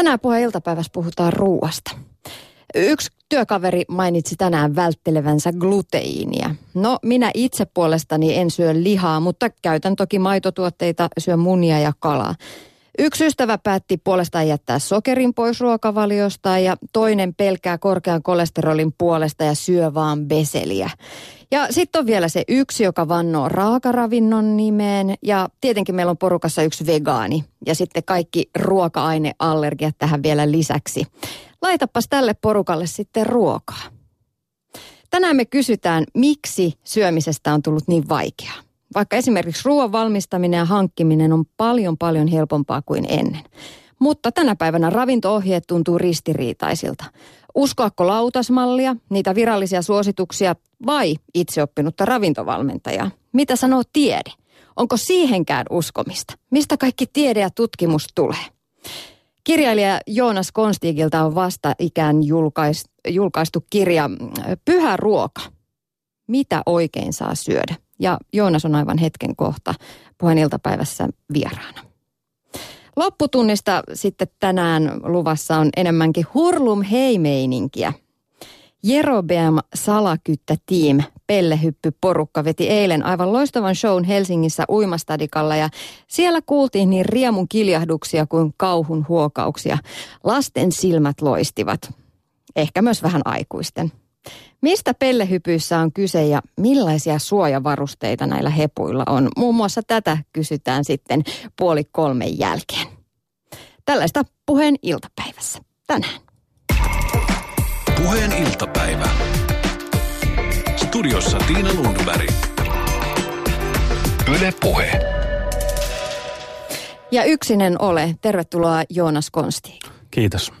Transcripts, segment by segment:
Tänään puheen iltapäivässä puhutaan ruuasta. Yksi työkaveri mainitsi tänään välttelevänsä gluteiinia. No, minä itse puolestani en syö lihaa, mutta käytän toki maitotuotteita, syön munia ja kalaa. Yksi ystävä päätti puolestaan jättää sokerin pois ruokavaliosta ja toinen pelkää korkean kolesterolin puolesta ja syö vaan beseliä. Ja sitten on vielä se yksi, joka vannoo raakaravinnon nimeen ja tietenkin meillä on porukassa yksi vegaani ja sitten kaikki ruoka-aineallergiat tähän vielä lisäksi. Laitapas tälle porukalle sitten ruokaa. Tänään me kysytään, miksi syömisestä on tullut niin vaikeaa. Vaikka esimerkiksi ruoan valmistaminen ja hankkiminen on paljon paljon helpompaa kuin ennen. Mutta tänä päivänä ravinto-ohjeet tuntuu ristiriitaisilta. Uskoako lautasmallia, niitä virallisia suosituksia vai itseoppinutta ravintovalmentajaa? Mitä sanoo tiede? Onko siihenkään uskomista? Mistä kaikki tiede ja tutkimus tulee? Kirjailija Joonas Konstigilta on vasta ikään julkaistu kirja Pyhä ruoka. Mitä oikein saa syödä? Ja Joonas on aivan hetken kohta puheen iltapäivässä vieraana. Lopputunnista sitten tänään luvassa on enemmänkin hurlum heimeininkiä. Jerobeam Salakyttä Team, pellehyppy porukka veti eilen aivan loistavan shown Helsingissä uimastadikalla ja siellä kuultiin niin riemun kiljahduksia kuin kauhun huokauksia. Lasten silmät loistivat, ehkä myös vähän aikuisten. Mistä pellehypyissä on kyse ja millaisia suojavarusteita näillä hepuilla on? Muun muassa tätä kysytään sitten puoli kolmen jälkeen. Tällaista puheen iltapäivässä tänään. Puheen iltapäivä. Studiossa Tiina Lundberg. Yle Puhe. Ja yksinen ole. Tervetuloa Joonas Konsti. Kiitos.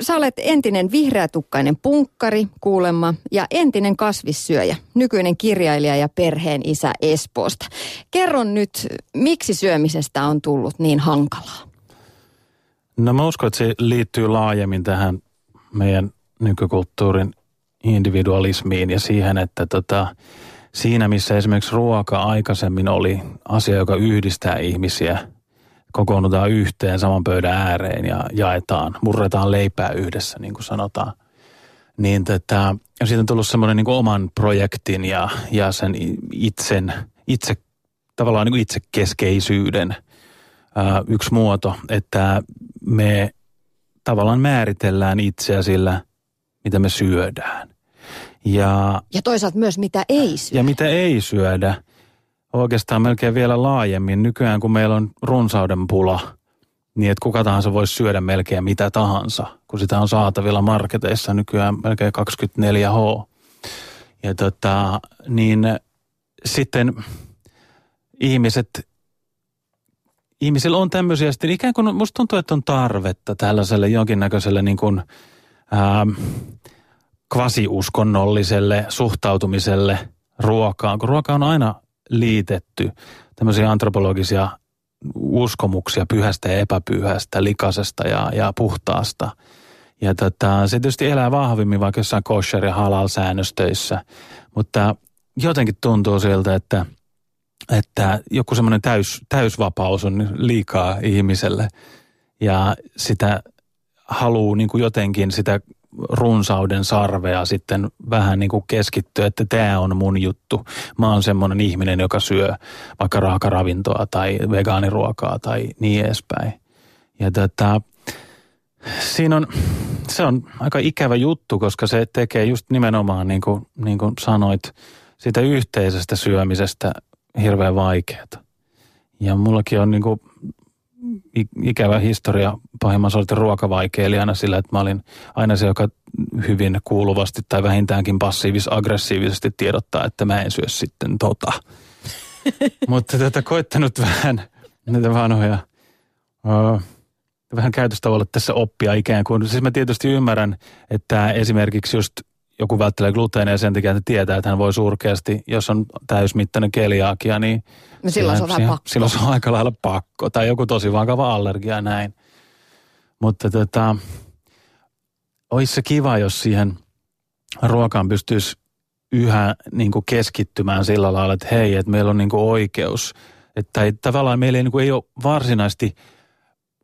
Sä olet entinen vihreätukkainen punkkari kuulemma ja entinen kasvissyöjä, nykyinen kirjailija ja perheen isä Espoosta. Kerron nyt, miksi syömisestä on tullut niin hankalaa? No mä uskon, että se liittyy laajemmin tähän meidän nykykulttuurin individualismiin ja siihen, että tota, siinä missä esimerkiksi ruoka aikaisemmin oli asia, joka yhdistää ihmisiä – kokoonnutaan yhteen saman pöydän ääreen ja jaetaan, murretaan leipää yhdessä, niin kuin sanotaan. Niin tätä, ja siitä on tullut semmoinen niin oman projektin ja, ja sen itsen, itse, tavallaan niin kuin itsekeskeisyyden ää, yksi muoto, että me tavallaan määritellään itseä sillä, mitä me syödään. Ja, ja toisaalta myös mitä ei syödä. Ja mitä ei syödä oikeastaan melkein vielä laajemmin. Nykyään kun meillä on runsauden pula, niin että kuka tahansa voisi syödä melkein mitä tahansa, kun sitä on saatavilla marketeissa nykyään melkein 24H. Ja tota, niin sitten ihmiset, ihmisillä on tämmöisiä sitten ikään kuin, musta tuntuu, että on tarvetta tällaiselle jonkinnäköiselle niin kuin, ää, kvasiuskonnolliselle suhtautumiselle ruokaan, kun ruoka on aina liitetty tämmöisiä antropologisia uskomuksia pyhästä ja epäpyhästä, likasesta ja, ja puhtaasta. Ja tota, se tietysti elää vahvimmin vaikka jossain kosher- ja halal-säännöstöissä, mutta jotenkin tuntuu siltä, että, että joku semmoinen täys, täysvapaus on liikaa ihmiselle ja sitä haluaa niin kuin jotenkin sitä runsauden sarvea sitten vähän niin kuin keskittyä, että tämä on mun juttu. Mä oon semmoinen ihminen, joka syö vaikka raakaravintoa tai vegaaniruokaa tai niin edespäin. Ja tätä, siinä on, se on aika ikävä juttu, koska se tekee just nimenomaan niin kuin, niin kuin sanoit, sitä yhteisestä syömisestä hirveän vaikeaa. Ja mullakin on niin kuin ikävä historia pahimman sortin ruokavaikeilijana sillä, että mä olin aina se, joka hyvin kuuluvasti tai vähintäänkin passiivis-aggressiivisesti tiedottaa, että mä en syö sitten tota. Mutta tätä koittanut vähän näitä vanhoja uh, vähän käytöstavoilla tässä oppia ikään kuin. Siis mä tietysti ymmärrän, että esimerkiksi just joku välttelee gluteenia sen takia, että tietää, että hän voi surkeasti, jos on täysmittainen keliaakia, niin no silloin, se on vähän pakko. silloin se on aika lailla pakko. Tai joku tosi vakava allergia ja näin. Mutta tota, olisi se kiva, jos siihen ruokaan pystyisi yhä niin kuin keskittymään sillä lailla, että hei, että meillä on niin kuin oikeus. Että tavallaan meillä ei, niin kuin, ei ole varsinaisesti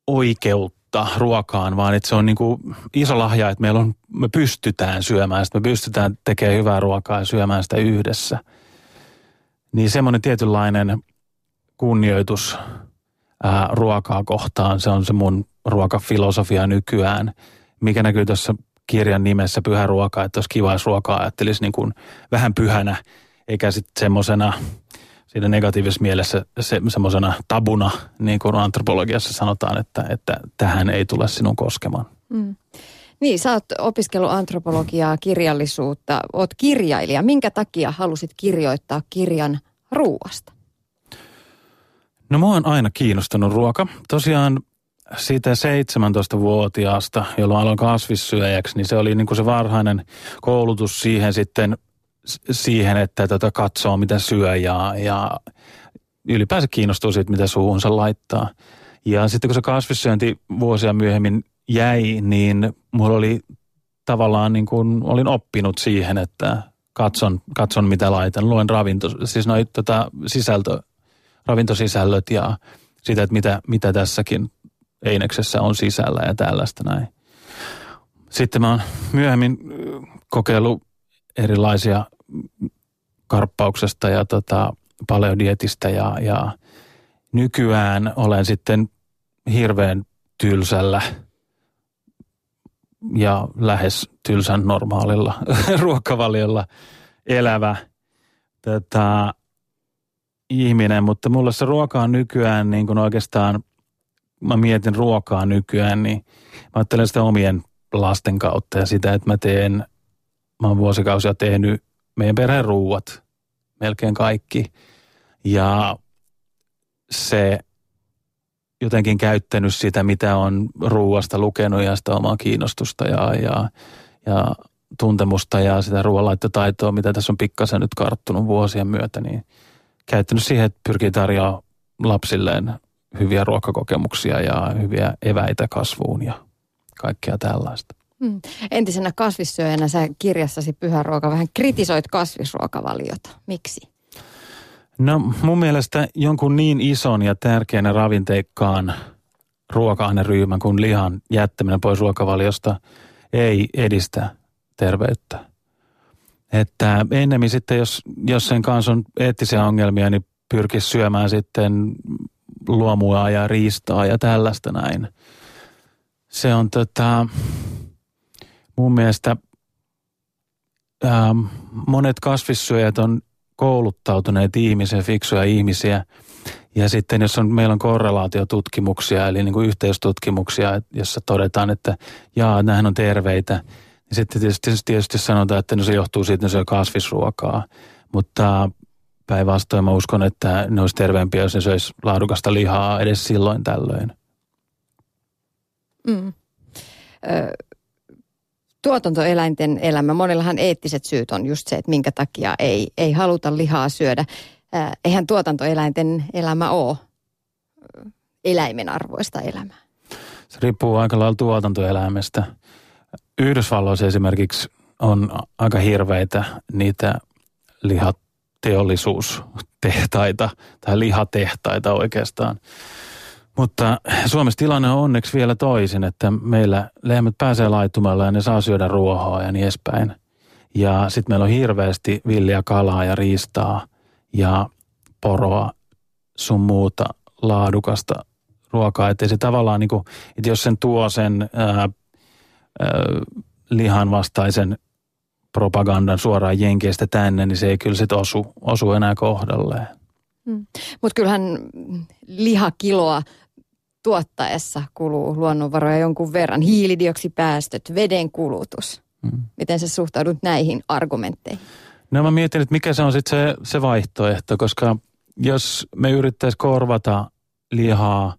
oikeutta oikeutta ruokaan, vaan että se on niin kuin iso lahja, että meillä on, me pystytään syömään sitä, me pystytään tekemään hyvää ruokaa ja syömään sitä yhdessä. Niin semmoinen tietynlainen kunnioitus ää, ruokaa kohtaan, se on se mun ruokafilosofia nykyään, mikä näkyy tuossa kirjan nimessä Pyhä ruoka, että olisi kiva, jos ruokaa ajattelisi niin kuin vähän pyhänä, eikä sitten semmoisena siinä negatiivisessa mielessä se, semmoisena tabuna, niin kuin antropologiassa sanotaan, että, että tähän ei tule sinun koskemaan. Mm. Niin, sä oot opiskellut antropologiaa, kirjallisuutta, oot kirjailija. Minkä takia halusit kirjoittaa kirjan ruuasta? No mua on aina kiinnostunut ruoka. Tosiaan siitä 17-vuotiaasta, jolloin aloin kasvissyöjäksi, niin se oli niin kuin se varhainen koulutus siihen sitten siihen, että tätä katsoo mitä syö ja, ja ylipäänsä kiinnostuu siitä, mitä suuhunsa laittaa. Ja sitten kun se kasvissyönti vuosia myöhemmin jäi, niin mulla oli tavallaan niin kuin, olin oppinut siihen, että katson, katson mitä laitan. Luen ravinto, siis noin tota, sisältö, ravintosisällöt ja sitä, että mitä, mitä tässäkin eineksessä on sisällä ja tällaista näin. Sitten mä oon myöhemmin kokeillut erilaisia karppauksesta ja tota, paleodietistä ja, ja nykyään olen sitten hirveän tylsällä ja lähes tylsän normaalilla ruokavaliolla elävä tota, ihminen, mutta mulla se ruoka on nykyään niin kuin oikeastaan, mä mietin ruokaa nykyään, niin mä ajattelen sitä omien lasten kautta ja sitä, että mä teen, mä oon vuosikausia tehnyt meidän perheen ruuat, melkein kaikki. Ja se jotenkin käyttänyt sitä, mitä on ruuasta lukenut ja sitä omaa kiinnostusta ja, ja, ja tuntemusta ja sitä ruoanlaittotaitoa, mitä tässä on pikkasen nyt karttunut vuosien myötä, niin käyttänyt siihen, että pyrkii tarjoamaan lapsilleen hyviä ruokakokemuksia ja hyviä eväitä kasvuun ja kaikkea tällaista. Hmm. Entisenä kasvissyöjänä sä kirjassasi Pyhä ruoka vähän kritisoit kasvisruokavaliota. Miksi? No mun mielestä jonkun niin ison ja tärkeänä ravinteikkaan ruoka-aineryhmän kuin lihan jättäminen pois ruokavaliosta ei edistä terveyttä. Että ennemmin sitten, jos, jos sen kanssa on eettisiä ongelmia, niin pyrkisi syömään sitten luomua ja riistaa ja tällaista näin. Se on tota, mun mielestä ähm, monet kasvissyöjät on kouluttautuneet ihmisiä, fiksuja ihmisiä. Ja sitten jos on, meillä on korrelaatiotutkimuksia, eli niin kuin yhteistutkimuksia, jossa todetaan, että jaa, nämähän on terveitä, niin sitten tietysti, tietysti sanotaan, että no se johtuu siitä, että ne syö kasvisruokaa. Mutta päinvastoin mä uskon, että ne olisi terveempiä, jos ne söisi laadukasta lihaa edes silloin tällöin. Mm. Ö, tuotantoeläinten elämä, monillahan eettiset syyt on just se, että minkä takia ei, ei haluta lihaa syödä. Äh, eihän tuotantoeläinten elämä ole eläimen arvoista elämää. Se riippuu aika lailla tuotantoeläimestä. Yhdysvalloissa esimerkiksi on aika hirveitä niitä lihateollisuustehtaita tai lihatehtaita oikeastaan – mutta Suomessa tilanne on onneksi vielä toisin, että meillä lehmät pääsee laittumalla ja ne saa syödä ruohoa ja niin edespäin. Ja sitten meillä on hirveästi villiä kalaa ja riistaa ja poroa sun muuta laadukasta ruokaa. Että se tavallaan, niin kuin, että jos sen tuo sen ää, ää, lihan vastaisen propagandan suoraan jenkeistä tänne, niin se ei kyllä sitten osu, osu enää kohdalleen. Hmm. Mutta kyllähän lihakiloa tuottaessa kuluu luonnonvaroja jonkun verran. Hiilidioksipäästöt, veden kulutus. Mm. Miten sä suhtaudut näihin argumentteihin? No mä mietin, että mikä se on sitten se, se vaihtoehto, koska jos me yrittäisiin korvata lihaa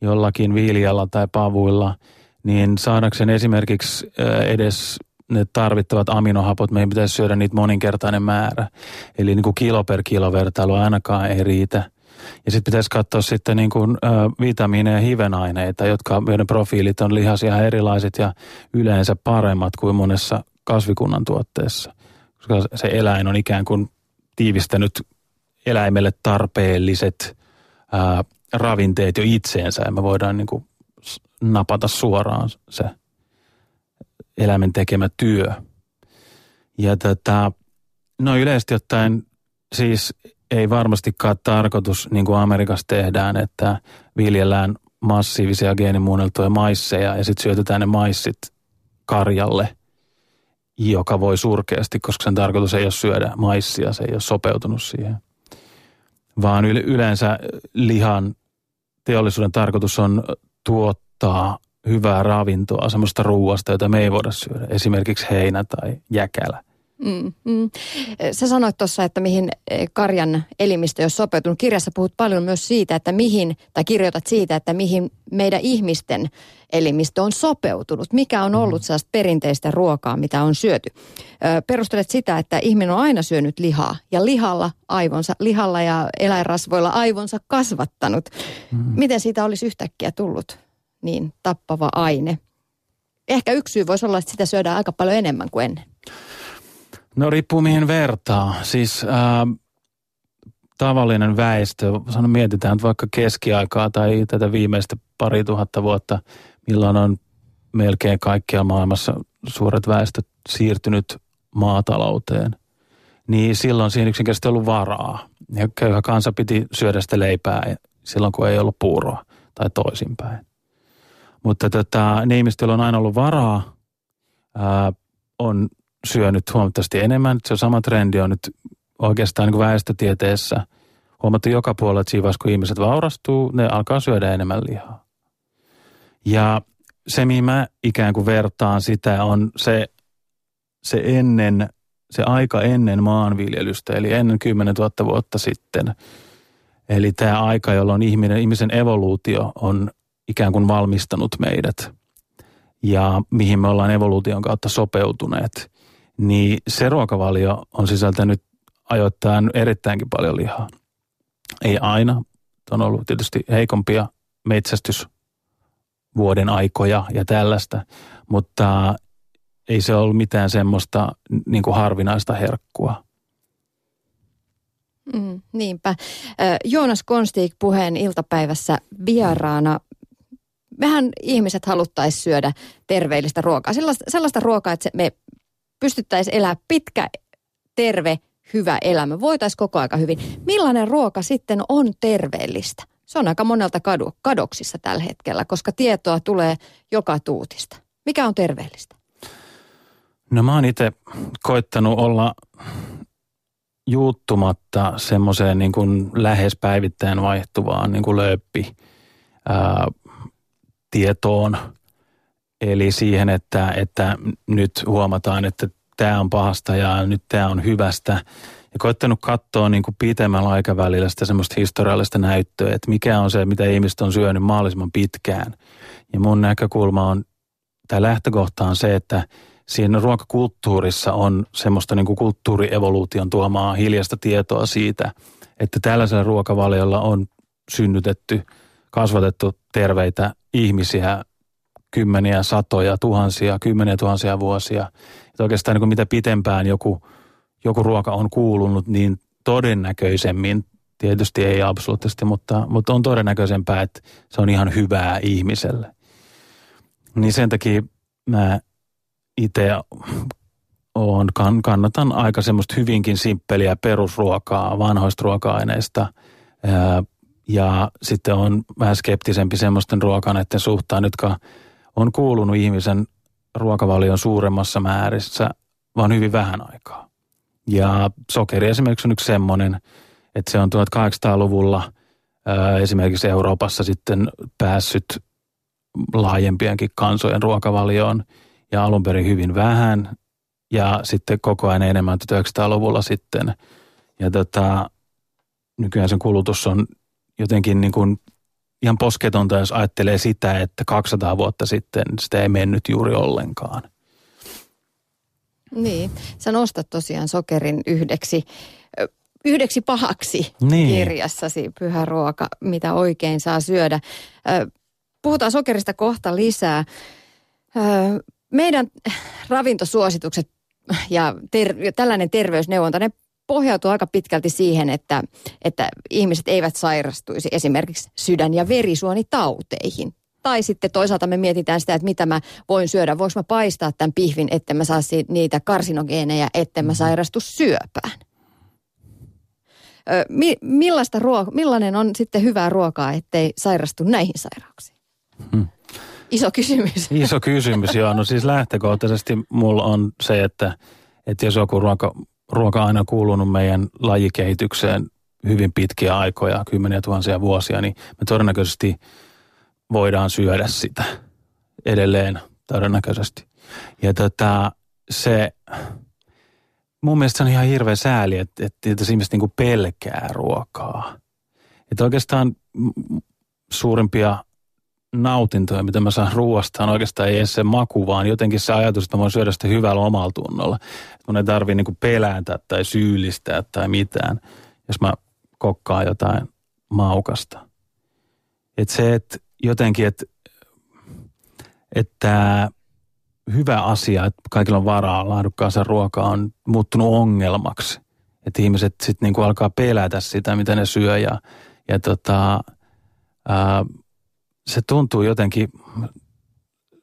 jollakin viljalla tai pavuilla, niin saadakseen esimerkiksi edes ne tarvittavat aminohapot, meidän pitäisi syödä niitä moninkertainen määrä. Eli niin kuin kilo per kilo vertailu ainakaan ei riitä. Ja sitten pitäisi katsoa sitten niin kuin, ä, vitamiineja ja hivenaineita, jotka, joiden profiilit on lihas ihan erilaiset ja yleensä paremmat kuin monessa kasvikunnan tuotteessa. Koska se eläin on ikään kuin tiivistänyt eläimelle tarpeelliset ä, ravinteet jo itseensä ja me voidaan niin kuin napata suoraan se eläimen tekemä työ. Ja tätä, no yleisesti ottaen siis ei varmastikaan tarkoitus, niin kuin Amerikassa tehdään, että viljellään massiivisia geenimuunneltuja maisseja ja sitten syötetään ne maissit karjalle, joka voi surkeasti, koska sen tarkoitus ei ole syödä maissia, se ei ole sopeutunut siihen. Vaan yleensä lihan teollisuuden tarkoitus on tuottaa hyvää ravintoa, semmoista ruuasta, jota me ei voida syödä. Esimerkiksi heinä tai jäkälä. Mm, mm. Sä sanoit tuossa, että mihin eh, karjan elimistö on sopeutunut. Kirjassa puhut paljon myös siitä, että mihin, tai kirjoitat siitä, että mihin meidän ihmisten elimistö on sopeutunut. Mikä on ollut mm. sellaista perinteistä ruokaa, mitä on syöty. Perustelet sitä, että ihminen on aina syönyt lihaa ja lihalla aivonsa, lihalla ja eläinrasvoilla aivonsa kasvattanut. Mm. Miten siitä olisi yhtäkkiä tullut niin tappava aine? Ehkä yksi syy voisi olla, että sitä syödään aika paljon enemmän kuin ennen. No riippuu mihin vertaa. Siis ää, tavallinen väestö, sanon mietitään että vaikka keskiaikaa tai tätä viimeistä pari tuhatta vuotta, milloin on melkein kaikkialla maailmassa suuret väestöt siirtynyt maatalouteen, niin silloin siinä yksinkertaisesti ollut varaa. Ja köyhä kansa piti syödä sitä leipää silloin, kun ei ollut puuroa tai toisinpäin. Mutta tota, ne ihmiset, on aina ollut varaa, ää, on syönyt huomattavasti enemmän. Se sama trendi on nyt oikeastaan niin väestötieteessä huomattu joka puolella, että siinä vaiheessa, kun ihmiset vaurastuu, ne alkaa syödä enemmän lihaa. Ja se, mihin mä ikään kuin vertaan sitä, on se, se ennen, se aika ennen maanviljelystä, eli ennen 10 000 vuotta sitten. Eli tämä aika, jolloin ihminen, ihmisen evoluutio on ikään kuin valmistanut meidät ja mihin me ollaan evoluution kautta sopeutuneet niin se ruokavalio on sisältänyt ajoittain erittäinkin paljon lihaa. Ei aina, on ollut tietysti heikompia metsästysvuoden aikoja ja tällaista, mutta ei se ollut mitään semmoista niin kuin harvinaista herkkua. Mm, niinpä. Joonas Konstik puheen iltapäivässä vieraana. Mehän ihmiset haluttaisiin syödä terveellistä ruokaa. Sellaista, sellaista ruokaa, että me pystyttäisiin elää pitkä, terve, hyvä elämä. Voitaisiin koko aika hyvin. Millainen ruoka sitten on terveellistä? Se on aika monelta kadu, kadoksissa tällä hetkellä, koska tietoa tulee joka tuutista. Mikä on terveellistä? No mä oon itse koittanut olla juuttumatta semmoiseen niin kuin lähes päivittäin vaihtuvaan niin kuin lööppi ää, tietoon – Eli siihen, että, että nyt huomataan, että tämä on pahasta ja nyt tämä on hyvästä. Ja koittanut katsoa niin kuin pitemmällä aikavälillä sitä semmoista historiallista näyttöä, että mikä on se, mitä ihmiset on syönyt mahdollisimman pitkään. Ja mun näkökulma on, tämä lähtökohta on se, että siinä ruokakulttuurissa on semmoista niin kuin kulttuurievoluution tuomaa hiljasta tietoa siitä, että tällaisella ruokavaliolla on synnytetty, kasvatettu terveitä ihmisiä kymmeniä, satoja, tuhansia, kymmeniä tuhansia vuosia. Että oikeastaan niin kuin mitä pitempään joku, joku ruoka on kuulunut, niin todennäköisemmin, tietysti ei absoluuttisesti, mutta, mutta on todennäköisempää, että se on ihan hyvää ihmiselle. Niin sen takia mä itse on, kannatan aika semmoista hyvinkin simppeliä perusruokaa vanhoista ruoka-aineista – ja sitten on vähän skeptisempi semmoisten ruoka-aineiden suhtaan, jotka on kuulunut ihmisen ruokavalion suuremmassa määrissä, vaan hyvin vähän aikaa. Ja sokeri esimerkiksi on yksi semmoinen, että se on 1800-luvulla ää, esimerkiksi Euroopassa sitten päässyt laajempienkin kansojen ruokavalioon ja alun perin hyvin vähän ja sitten koko ajan enemmän 1900-luvulla sitten. Ja tota, nykyään sen kulutus on jotenkin niin kuin ihan posketonta, jos ajattelee sitä, että 200 vuotta sitten sitä ei mennyt juuri ollenkaan. Niin, sä nostat tosiaan sokerin yhdeksi, yhdeksi pahaksi niin. kirjassasi Pyhä ruoka, mitä oikein saa syödä. Puhutaan sokerista kohta lisää. Meidän ravintosuositukset ja ter- tällainen terveysneuvonta, ne pohjautuu aika pitkälti siihen, että, että ihmiset eivät sairastuisi esimerkiksi sydän- ja verisuonitauteihin Tai sitten toisaalta me mietitään sitä, että mitä mä voin syödä. Voinko mä paistaa tämän pihvin, että mä saa niitä karsinogeeneja, että mä sairastu syöpään. Ö, mi, millaista ruoka, millainen on sitten hyvää ruokaa, ettei sairastu näihin sairauksiin? Hmm. Iso kysymys. Iso kysymys, joo. No siis lähtökohtaisesti mulla on se, että, että jos joku ruoka, ruoka aina kuulunut meidän lajikehitykseen hyvin pitkiä aikoja, kymmeniä tuhansia vuosia, niin me todennäköisesti voidaan syödä sitä edelleen todennäköisesti. Ja tota, se, mun mielestä se on ihan hirveä sääli, että, että, että ihmiset niin pelkää ruokaa. Että oikeastaan suurimpia nautintoja, mitä mä saan ruoasta, on oikeastaan ei edes se maku, vaan jotenkin se ajatus, että mä voin syödä sitä hyvällä omalla tunnolla. Mun ei tarvii niin pelätä tai syyllistää tai mitään, jos mä kokkaan jotain maukasta. Että se, että jotenkin, että, että hyvä asia, että kaikilla on varaa laadukkaaseen ruokaa on muuttunut ongelmaksi. Että ihmiset sitten niinku alkaa pelätä sitä, mitä ne syö ja, ja tota, ää, se tuntuu jotenkin,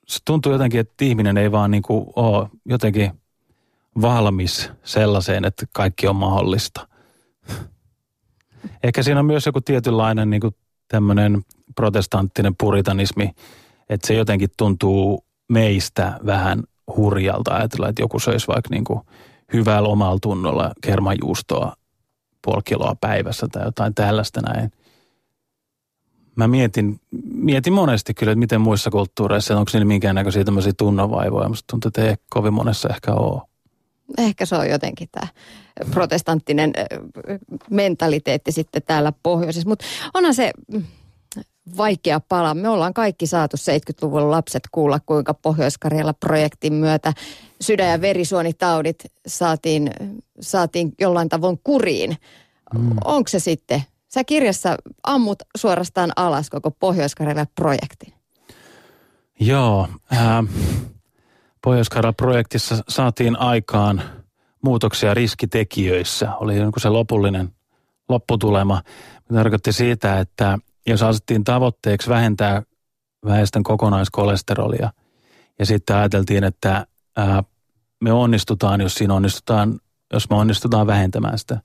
se tuntuu jotenkin, että ihminen ei vaan niinku ole jotenkin valmis sellaiseen, että kaikki on mahdollista. Ehkä siinä on myös joku tietynlainen niin tämmöinen protestanttinen puritanismi, että se jotenkin tuntuu meistä vähän hurjalta ajatella, että joku söisi vaikka niin kuin hyvällä omalla tunnolla kermajuustoa puoli kiloa päivässä tai jotain tällaista näin. Mä mietin, mietin monesti kyllä, että miten muissa kulttuureissa, onko siinä minkäännäköisiä tämmöisiä tunnonvaivoja. Musta tuntuu, että ei kovin monessa ehkä ole. Ehkä se on jotenkin tämä protestanttinen mentaliteetti sitten täällä pohjoisessa. Mutta onhan se mm, vaikea pala. Me ollaan kaikki saatu 70-luvun lapset kuulla, kuinka pohjois projektin myötä sydän- ja verisuonitaudit saatiin, saatiin jollain tavoin kuriin. Mm. Onko se sitten? Sä kirjassa ammut suorastaan alas koko pohjois projektin. Joo. Äh, pohjois projektissa saatiin aikaan muutoksia riskitekijöissä. Oli se lopullinen lopputulema. Tarkoitti siitä, että jos asettiin tavoitteeksi vähentää väestön kokonaiskolesterolia ja sitten ajateltiin, että ää, me onnistutaan, jos siinä onnistutaan, jos me onnistutaan vähentämään sitä.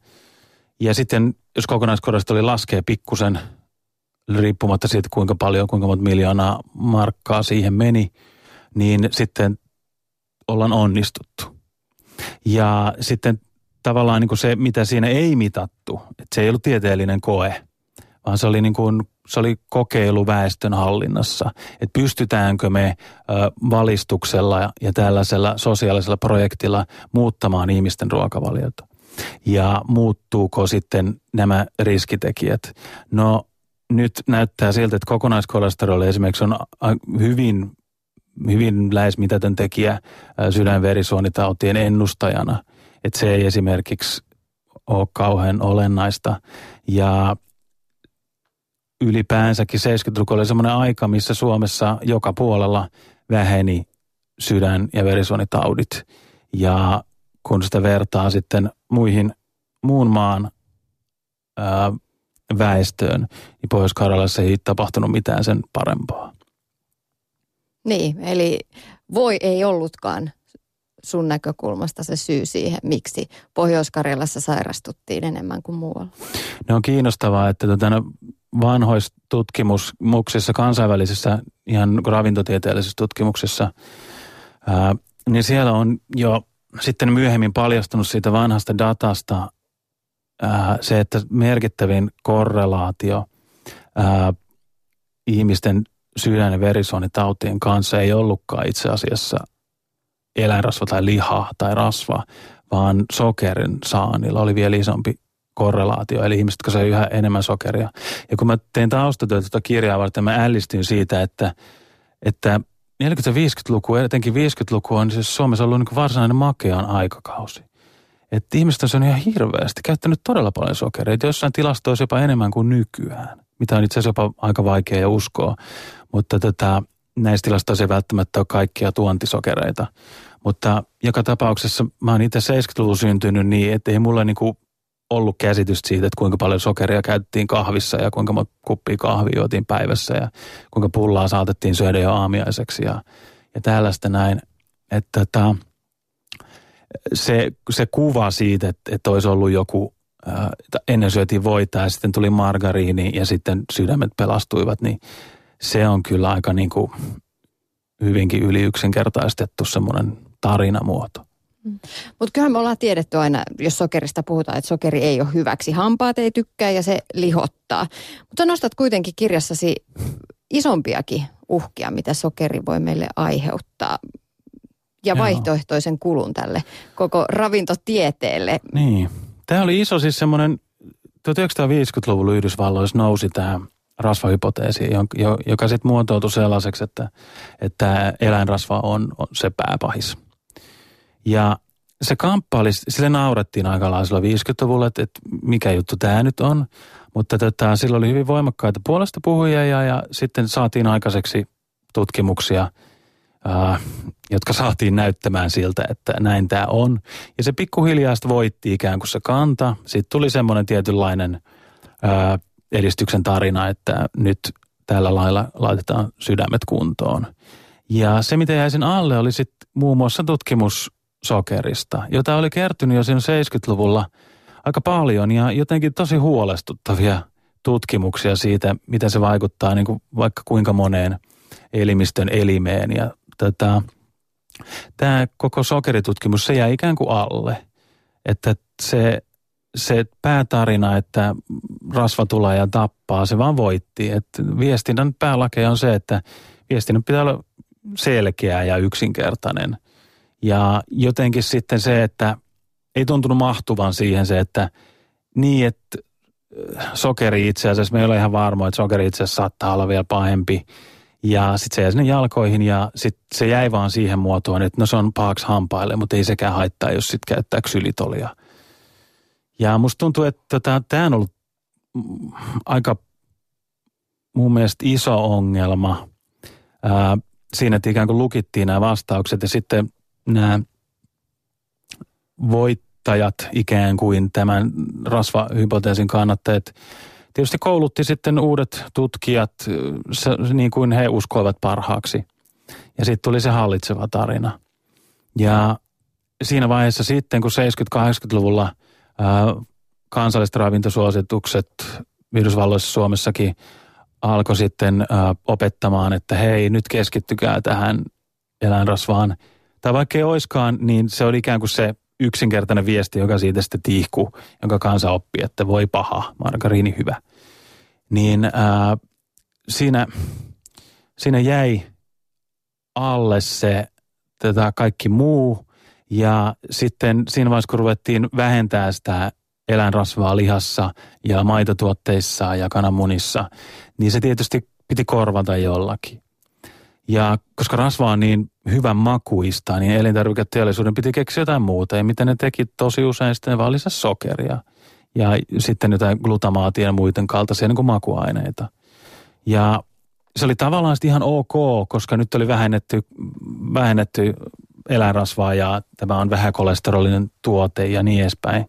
Ja sitten jos kokonaiskolesteroli laskee pikkusen, riippumatta siitä kuinka paljon, kuinka monta miljoonaa markkaa siihen meni, niin sitten ollaan onnistuttu. Ja sitten tavallaan niin kuin se, mitä siinä ei mitattu, että se ei ollut tieteellinen koe – vaan se oli, niin kuin, se oli kokeilu väestön hallinnassa. Että pystytäänkö me valistuksella ja tällaisella sosiaalisella projektilla muuttamaan ihmisten ruokavaliota. Ja muuttuuko sitten nämä riskitekijät? No nyt näyttää siltä, että kokonaiskolesteroli esimerkiksi on hyvin, hyvin lähes mitätön tekijä sydänverisuonitautien ennustajana. Että se ei esimerkiksi ole kauhean olennaista. Ja ylipäänsäkin 70-luku oli semmoinen aika, missä Suomessa joka puolella väheni sydän- ja verisuonitaudit. Ja kun sitä vertaa sitten muihin muun maan ää, väestöön, niin Pohjois-Karjalassa ei tapahtunut mitään sen parempaa. Niin, eli voi ei ollutkaan sun näkökulmasta se syy siihen, miksi Pohjois-Karjalassa sairastuttiin enemmän kuin muualla? Ne on kiinnostavaa, että tota, no, vanhoissa tutkimuksissa, kansainvälisissä ihan ravintotieteellisissä tutkimuksissa, ää, niin siellä on jo sitten myöhemmin paljastunut siitä vanhasta datasta ää, se, että merkittävin korrelaatio ää, ihmisten sydän- ja verisuonitautien kanssa ei ollutkaan itse asiassa eläinrasva tai liha tai rasva, vaan sokerin saannilla oli vielä isompi korrelaatio, eli ihmiset, jotka yhä enemmän sokeria. Ja kun mä tein taustatyötä tuota kirjaa varten, mä ällistyin siitä, että, että 40-50-luku, etenkin 50-luku on siis Suomessa ollut niin varsinainen makean aikakausi. Että ihmiset on ihan hirveästi, käyttänyt todella paljon sokereita, jossain tilastoissa jopa enemmän kuin nykyään, mitä on itse asiassa jopa aika vaikea uskoa. Mutta tätä, näissä tilastoissa ei välttämättä ole kaikkia tuontisokereita. Mutta joka tapauksessa mä oon itse 70-luvulla syntynyt niin, että ei mulla niinku ollut käsitystä siitä, että kuinka paljon sokeria käytettiin kahvissa ja kuinka monta kuppia kahvia juotiin päivässä ja kuinka pullaa saatettiin syödä jo aamiaiseksi ja, ja tällaista näin. Että tota, se, se kuva siitä, että, että olisi ollut joku, ää, ennen syötiin voita ja sitten tuli margariini ja sitten sydämet pelastuivat, niin se on kyllä aika niin kuin hyvinkin yli yksinkertaistettu semmoinen tarinamuoto. Mutta kyllähän me ollaan tiedetty aina, jos sokerista puhutaan, että sokeri ei ole hyväksi. Hampaat ei tykkää ja se lihottaa. Mutta nostat kuitenkin kirjassasi isompiakin uhkia, mitä sokeri voi meille aiheuttaa. Ja Joo. vaihtoehtoisen kulun tälle koko ravintotieteelle. Niin. Tämä oli iso siis semmoinen, 1950-luvulla Yhdysvalloissa nousi tämä rasvahypoteesi, joka sitten muotoutui sellaiseksi, että, että eläinrasva on, on se pääpahis. Ja se kamppaili, sille naurettiin aika lailla 50-luvulla, että, että mikä juttu tämä nyt on. Mutta tota, sillä oli hyvin voimakkaita puolesta puhujia ja, ja sitten saatiin aikaiseksi tutkimuksia, ää, jotka saatiin näyttämään siltä, että näin tämä on. Ja se pikkuhiljaa voitti ikään kuin se kanta. Sitten tuli semmoinen tietynlainen ää, edistyksen tarina, että nyt tällä lailla laitetaan sydämet kuntoon. Ja se, mitä jäi sen alle, oli sitten muun muassa tutkimus sokerista, jota oli kertynyt jo siinä 70-luvulla aika paljon ja jotenkin tosi huolestuttavia tutkimuksia siitä, mitä se vaikuttaa niin kuin vaikka kuinka moneen elimistön elimeen. Ja tota, tämä koko sokeritutkimus, se jäi ikään kuin alle. Että se, se päätarina, että rasva tulee ja tappaa, se vaan voitti. Että viestinnän päälakeja on se, että viestinnän pitää olla selkeä ja yksinkertainen – ja jotenkin sitten se, että ei tuntunut mahtuvan siihen se, että niin, että äh, sokeri itse asiassa, me ei ole ihan varmoja, että sokeri itse asiassa saattaa olla vielä pahempi. Ja sitten se jäi sinne jalkoihin ja sitten se jäi vaan siihen muotoon, että no se on pahaksi hampaille, mutta ei sekään haittaa, jos sitten käyttää ksylitolia. Ja musta tuntuu, että tota, tämä on ollut aika mun mielestä iso ongelma ää, siinä, että ikään kuin lukittiin nämä vastaukset ja sitten nämä voittajat ikään kuin tämän rasvahypoteesin kannattajat tietysti koulutti sitten uudet tutkijat niin kuin he uskoivat parhaaksi. Ja sitten tuli se hallitseva tarina. Ja siinä vaiheessa sitten, kun 70-80-luvulla ää, kansalliset ravintosuositukset Yhdysvalloissa Suomessakin alkoi sitten opettamaan, että hei, nyt keskittykää tähän eläinrasvaan – tai vaikka ei oiskaan, niin se oli ikään kuin se yksinkertainen viesti, joka siitä sitten tiihkuu, jonka kansa oppi, että voi paha, margariini hyvä. Niin ää, siinä, siinä jäi alle se tätä kaikki muu ja sitten siinä vaiheessa, kun ruvettiin vähentää sitä eläinrasvaa lihassa ja maitotuotteissa ja kananmunissa, niin se tietysti piti korvata jollakin. Ja koska rasva on niin hyvän makuista, niin elintarviketeollisuuden piti keksiä jotain muuta. Ja mitä ne teki tosi usein sitten, vaan lisäsi sokeria. Ja sitten jotain glutamaatia ja muiden kaltaisia niin kuin makuaineita. Ja se oli tavallaan ihan ok, koska nyt oli vähennetty, vähennetty eläinrasvaa ja tämä on kolesterolinen tuote ja niin edespäin.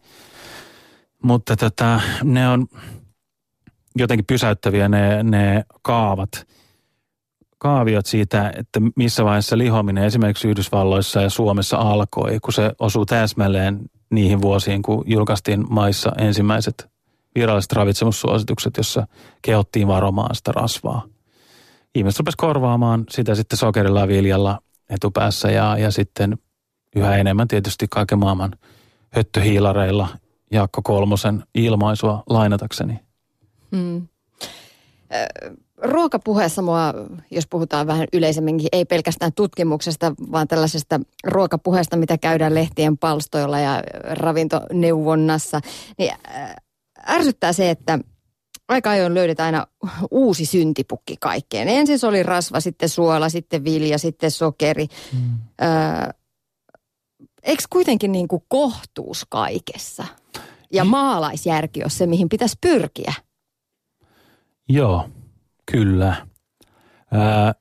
Mutta tota, ne on jotenkin pysäyttäviä ne, ne kaavat – kaaviot siitä, että missä vaiheessa lihominen esimerkiksi Yhdysvalloissa ja Suomessa alkoi, kun se osuu täsmälleen niihin vuosiin, kun julkaistiin maissa ensimmäiset viralliset ravitsemussuositukset, jossa kehottiin varomaan sitä rasvaa. Ihmiset rupesivat korvaamaan sitä sitten sokerilla ja viljalla etupäässä ja, ja sitten yhä enemmän tietysti kaiken maailman höttöhiilareilla Jaakko Kolmosen ilmaisua lainatakseni. Hmm ruokapuheessa mua, jos puhutaan vähän yleisemminkin, ei pelkästään tutkimuksesta, vaan tällaisesta ruokapuheesta, mitä käydään lehtien palstoilla ja ravintoneuvonnassa, niin äh, ärsyttää se, että aika ajoin löydetään aina uusi syntipukki kaikkeen. Ensin se oli rasva, sitten suola, sitten vilja, sitten sokeri. Mm. Öö, eikö kuitenkin niin kuin kohtuus kaikessa? Ja maalaisjärki on se, mihin pitäisi pyrkiä? Joo, Kyllä. Ää,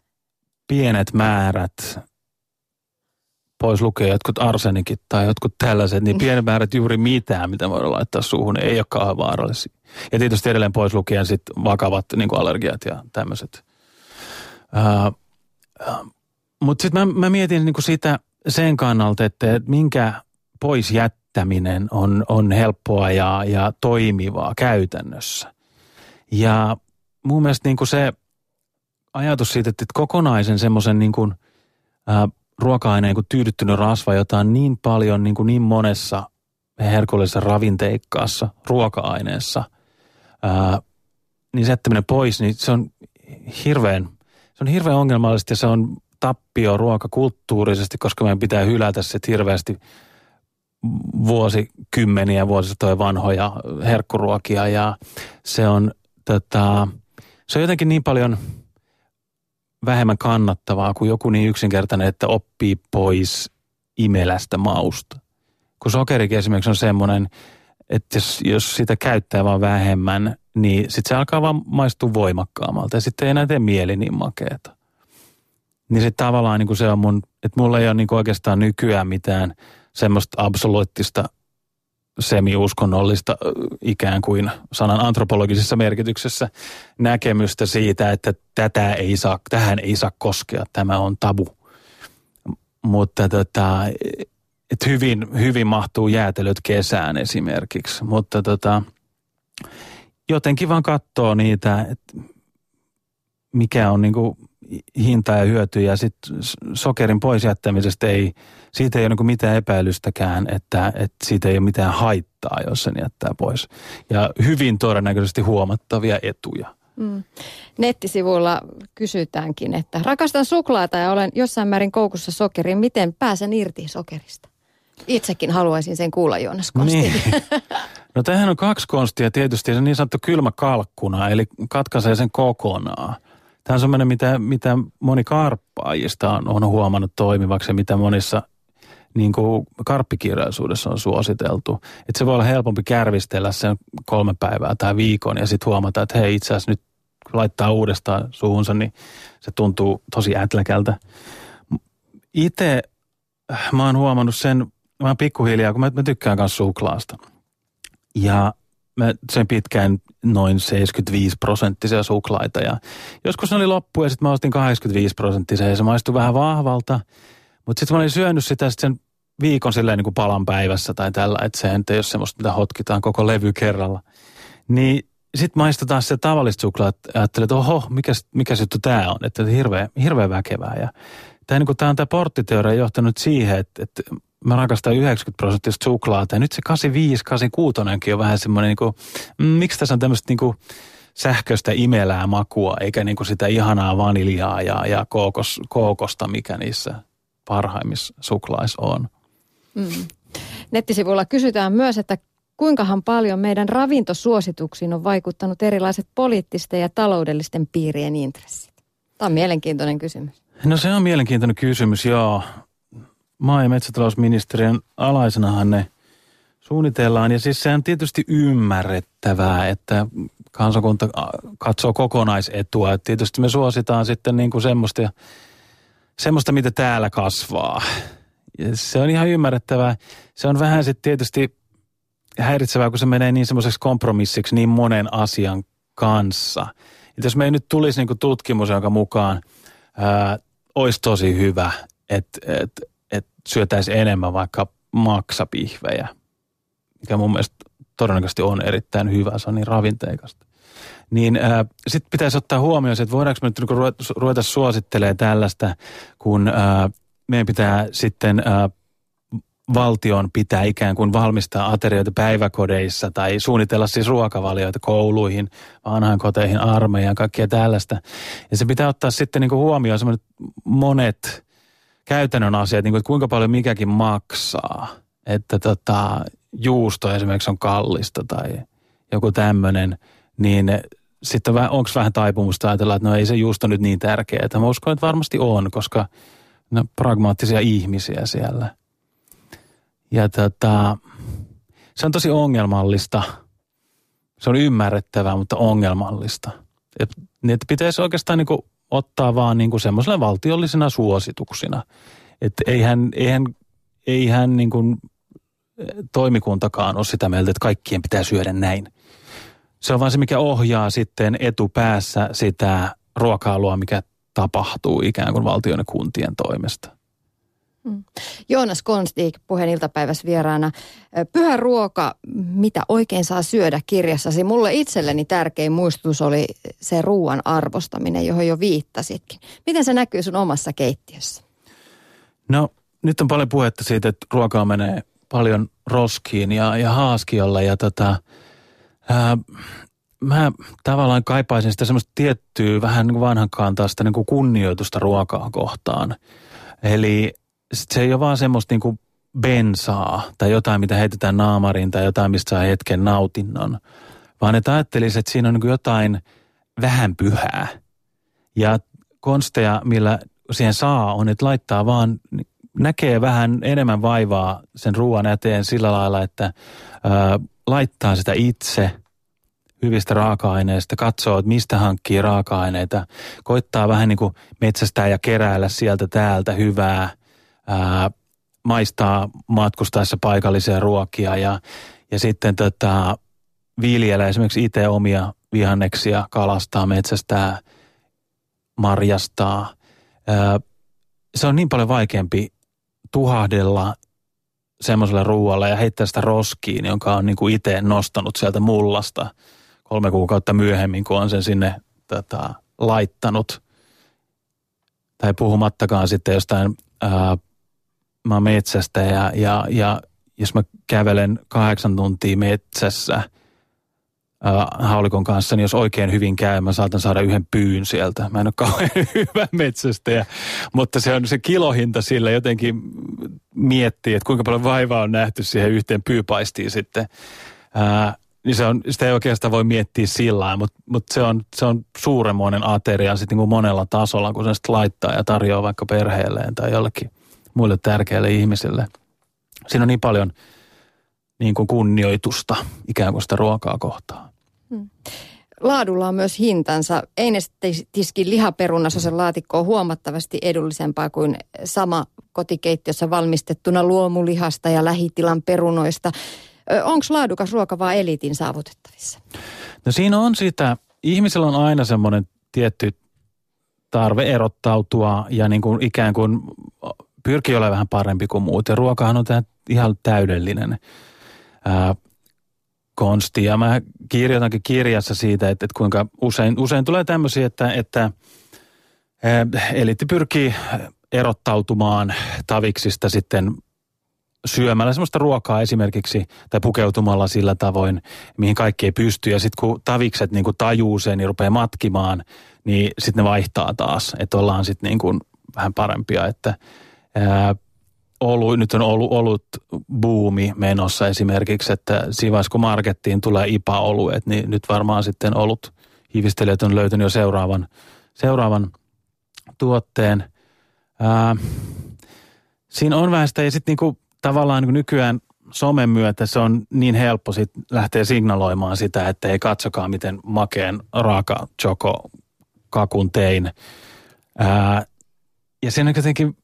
pienet määrät pois lukee jotkut arsenikit tai jotkut tällaiset, niin pienet määrät juuri mitään, mitä voidaan laittaa suuhun, ei ole kauhean vaarallisia. Ja tietysti edelleen pois lukien sit vakavat niin allergiat ja tämmöiset. Mutta sitten mä, mä mietin niin sitä sen kannalta, että minkä pois jättäminen on, on helppoa ja, ja toimivaa käytännössä. Ja mun mielestä niin kuin se ajatus siitä, että kokonaisen semmoisen niin kuin, ää, ruoka-aineen kuin tyydyttynyt rasva, jota on niin paljon niin, kuin niin monessa herkullisessa ravinteikkaassa ruoka-aineessa, ää, niin se jättäminen pois, niin se on hirveän, se on hirveän ongelmallista ja se on tappio ruokakulttuurisesti, koska meidän pitää hylätä se hirveästi vuosikymmeniä, vuosisatoja vanhoja herkkuruokia ja se on, tota, se on jotenkin niin paljon – vähemmän kannattavaa kuin joku niin yksinkertainen, että oppii pois imelästä mausta. Kun sokerikin esimerkiksi on semmoinen, että jos, jos sitä käyttää vaan vähemmän, niin sitten se alkaa vaan maistua voimakkaammalta ja sitten ei enää tee mieli niin makeeta. Niin sitten tavallaan niin kuin se on mun, että mulla ei ole niin kuin oikeastaan nykyään mitään semmoista absoluuttista semi-uskonnollista ikään kuin sanan antropologisessa merkityksessä näkemystä siitä, että tätä ei saa, tähän ei saa koskea, tämä on tabu. Mutta tota, et hyvin, hyvin mahtuu jäätelöt kesään esimerkiksi, mutta tota, jotenkin vaan katsoo niitä, että mikä on niinku hinta ja hyöty ja sitten sokerin pois jättämisestä ei, siitä ei ole niin mitään epäilystäkään, että, että siitä ei ole mitään haittaa, jos sen jättää pois. Ja hyvin todennäköisesti huomattavia etuja. Mm. Nettisivuilla kysytäänkin, että rakastan suklaata ja olen jossain määrin koukussa sokeriin. Miten pääsen irti sokerista? Itsekin haluaisin sen kuulla, Joonas Kosti. Niin. No tähän on kaksi konstia tietysti. Se niin sanottu kylmä kalkkuna, eli katkaisee sen kokonaan. Tämä on semmoinen, mitä, mitä moni karppaajista on, on huomannut toimivaksi ja mitä monissa niin kuin karppikirjallisuudessa on suositeltu. Että se voi olla helpompi kärvistellä sen kolme päivää tai viikon ja sitten huomata, että hei itse asiassa nyt laittaa uudestaan suuhunsa, niin se tuntuu tosi ätläkältä. Itse äh, mä oon huomannut sen, mä pikkuhiljaa, kun mä, mä tykkään myös suklaasta. Ja mä sen pitkään noin 75 prosenttisia suklaita ja joskus ne oli loppu ja sitten mä ostin 85 prosenttisia ja se maistui vähän vahvalta. Mutta sitten mä olin syönyt sitä sit sen viikon silleen niin kuin palan päivässä tai tällä, että se ei ole semmoista, mitä hotkitaan koko levy kerralla. Niin sitten maistetaan se tavallista suklaat, ajattelin, että oho, mikä, mikä juttu tämä on, että hirveä, hirveä väkevää. Ja tämä, niin tämä on tämä porttiteoria johtanut siihen, että, että mä rakastan 90 prosenttista suklaata. Ja nyt se 85, 86 on vähän semmoinen, niin kuin, mm, miksi tässä on tämmöistä niin kuin sähköistä imelää makua, eikä niin kuin sitä ihanaa vaniljaa ja, ja kookos, kookosta, mikä niissä parhaimmissa suklais on. Mm. Nettisivulla kysytään myös, että kuinkahan paljon meidän ravintosuosituksiin on vaikuttanut erilaiset poliittisten ja taloudellisten piirien intressit? Tämä on mielenkiintoinen kysymys. No se on mielenkiintoinen kysymys, joo maa- ja metsätalousministeriön alaisenahan ne suunnitellaan. Ja siis se on tietysti ymmärrettävää, että kansakunta katsoo kokonaisetua. Et tietysti me suositaan sitten niin kuin semmoista, semmoista, mitä täällä kasvaa. Ja se on ihan ymmärrettävää. Se on vähän sitten tietysti häiritsevää, kun se menee niin semmoiseksi kompromissiksi niin monen asian kanssa. Et jos me ei nyt tulisi niin kuin tutkimus, jonka mukaan ää, olisi tosi hyvä, että et, että syötäisiin enemmän vaikka maksapihvejä, mikä mun mielestä todennäköisesti on erittäin hyvä, se on niin ravinteikasta. Niin sitten pitäisi ottaa huomioon se, että voidaanko me nyt niinku ruveta, ruveta suosittelemaan tällaista, kun äh, meidän pitää sitten äh, valtion pitää ikään kuin valmistaa aterioita päiväkodeissa tai suunnitella siis ruokavalioita kouluihin, vanhainkoteihin, armeijaan, kaikkea tällaista. Ja se pitää ottaa sitten niin kuin huomioon semmoinen monet käytännön asiat, niin kuin, että kuinka paljon mikäkin maksaa. Että tota, juusto esimerkiksi on kallista tai joku tämmöinen, niin sitten onko vähän taipumusta ajatella, että no ei se juusto nyt niin tärkeää. Mä uskon, että varmasti on, koska ne pragmaattisia ihmisiä siellä. Ja tota, se on tosi ongelmallista. Se on ymmärrettävää, mutta ongelmallista. Et, että pitäisi oikeastaan niin kuin ottaa vaan niin kuin semmoisena valtiollisena suosituksina. Että eihän, eihän, eihän niin kuin toimikuntakaan ole sitä mieltä, että kaikkien pitää syödä näin. Se on vaan se, mikä ohjaa sitten etupäässä sitä ruokailua, mikä tapahtuu ikään kuin valtion ja kuntien toimesta. Mm. Joonas Konstig, puheen iltapäivässä vieraana. Pyhä ruoka, mitä oikein saa syödä kirjassasi. Mulle itselleni tärkein muistutus oli se ruoan arvostaminen, johon jo viittasitkin. Miten se näkyy sun omassa keittiössä? No nyt on paljon puhetta siitä, että ruokaa menee paljon roskiin ja, ja haaskiolle ja tota, ää, mä tavallaan kaipaisin sitä semmoista tiettyä vähän niin kuin vanhankaan taas niin kuin kunnioitusta ruokaa kohtaan. Eli se ei ole vaan semmoista niin kuin bensaa tai jotain, mitä heitetään naamariin tai jotain, mistä saa hetken nautinnon, vaan että ajattelisi, että siinä on niin kuin jotain vähän pyhää. Ja konsteja, millä siihen saa, on, että laittaa vaan, näkee vähän enemmän vaivaa sen ruoan eteen sillä lailla, että ää, laittaa sitä itse hyvistä raaka-aineista, katsoo, että mistä hankkii raaka-aineita, koittaa vähän niin kuin metsästää ja keräällä sieltä täältä hyvää, ää, maistaa matkustaessa paikallisia ruokia ja, ja sitten tota, viljelee esimerkiksi itse omia vihanneksia, kalastaa, metsästää, marjastaa. Ää, se on niin paljon vaikeampi tuhahdella semmoiselle ruoalle ja heittää sitä roskiin, jonka on niin kuin itse nostanut sieltä mullasta kolme kuukautta myöhemmin, kun on sen sinne tota, laittanut. Tai puhumattakaan sitten jostain ää, mä oon metsästä ja, ja, jos mä kävelen kahdeksan tuntia metsässä äh, haulikon kanssa, niin jos oikein hyvin käy, mä saatan saada yhden pyyn sieltä. Mä en ole kauhean hyvä metsästäjä, mutta se on se kilohinta sillä jotenkin miettii, että kuinka paljon vaivaa on nähty siihen yhteen pyypaistiin sitten. Äh, niin se on, sitä ei oikeastaan voi miettiä sillä mutta, mutta se, on, se on suuremmoinen ateria sitten niin kuin monella tasolla, kun se sitten laittaa ja tarjoaa vaikka perheelleen tai jollekin muille tärkeille ihmisille. Siinä on niin paljon niin kuin kunnioitusta ikään kuin sitä ruokaa kohtaan. Hmm. Laadulla on myös hintansa. Einestiskin lihaperunasosen laatikko on huomattavasti edullisempaa kuin sama kotikeittiössä valmistettuna luomulihasta ja lähitilan perunoista. Onko laadukas ruoka vaan elitin saavutettavissa? No siinä on sitä. Ihmisellä on aina semmoinen tietty tarve erottautua ja niin kuin ikään kuin pyrkii olemaan vähän parempi kuin muut. Ja ruokahan on tämä ihan täydellinen ää, konsti. Ja mä kirjoitankin kirjassa siitä, että, että kuinka usein, usein tulee tämmöisiä, että, että ää, eliitti pyrkii erottautumaan taviksista sitten syömällä semmoista ruokaa esimerkiksi tai pukeutumalla sillä tavoin, mihin kaikki ei pysty. Ja sitten kun tavikset niin kuin tajuu sen ja niin rupeaa matkimaan, niin sitten ne vaihtaa taas, että ollaan sitten niin kuin vähän parempia. Että ää, nyt on ollut, ollut buumi menossa esimerkiksi, että siinä kun markettiin tulee IPA-oluet, niin nyt varmaan sitten ollut hivistelijät on löytänyt jo seuraavan, seuraavan tuotteen. Ää, siinä on vähän sitä ja sitten niinku, tavallaan niinku nykyään somen myötä se on niin helppo sit lähteä signaloimaan sitä, että ei katsokaa miten makeen raaka choko kakun tein. Ää, ja siinä on jotenkin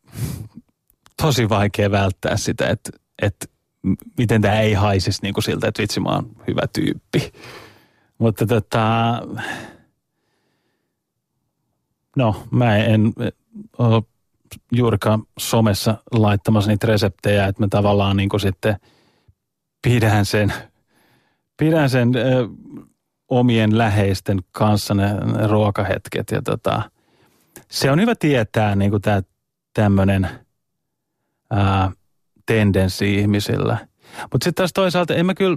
tosi vaikea välttää sitä, että, että miten tämä ei haisisi niin kuin siltä, että vitsi mä oon hyvä tyyppi. Mutta tota, no mä en ole juurikaan somessa laittamassa niitä reseptejä, että mä tavallaan niin kuin sitten pidän sen, pidän sen ö, omien läheisten kanssa ne, ne ruokahetket ja tota, se on hyvä tietää niin kuin tämä tämmöinen – ää, tendenssi ihmisillä. Mutta sitten taas toisaalta en mä kyllä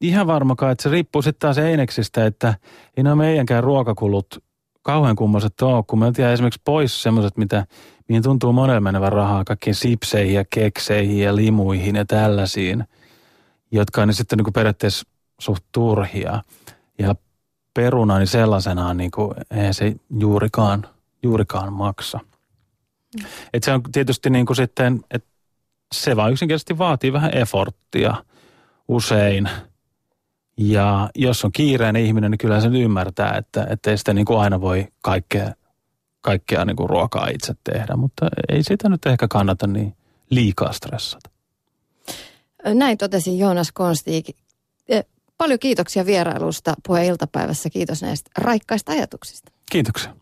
ihan varmakaan, että se riippuu sitten taas Eineksistä, että ei ne meidänkään ruokakulut kauhean kummoiset ole, kun me tiedän esimerkiksi pois semmoiset, mitä, mihin tuntuu monella menevän rahaa, kaikkiin sipseihin ja kekseihin ja limuihin ja tällaisiin, jotka on niin sitten niin kuin periaatteessa suht turhia. Ja peruna niin sellaisenaan niin kuin, ei se juurikaan, juurikaan maksa. Mm. Et se on tietysti niin kuin sitten, että se vaan yksinkertaisesti vaatii vähän efforttia usein. Ja jos on kiireinen ihminen, niin kyllä sen ymmärtää, että, että ei sitä niin kuin aina voi kaikkea kaikkea niin kuin ruokaa itse tehdä, mutta ei sitä nyt ehkä kannata niin liikaa stressata. Näin totesi Joonas Konstiik. Eh, Paljon kiitoksia vierailusta puheen iltapäivässä. Kiitos näistä raikkaista ajatuksista. Kiitoksia.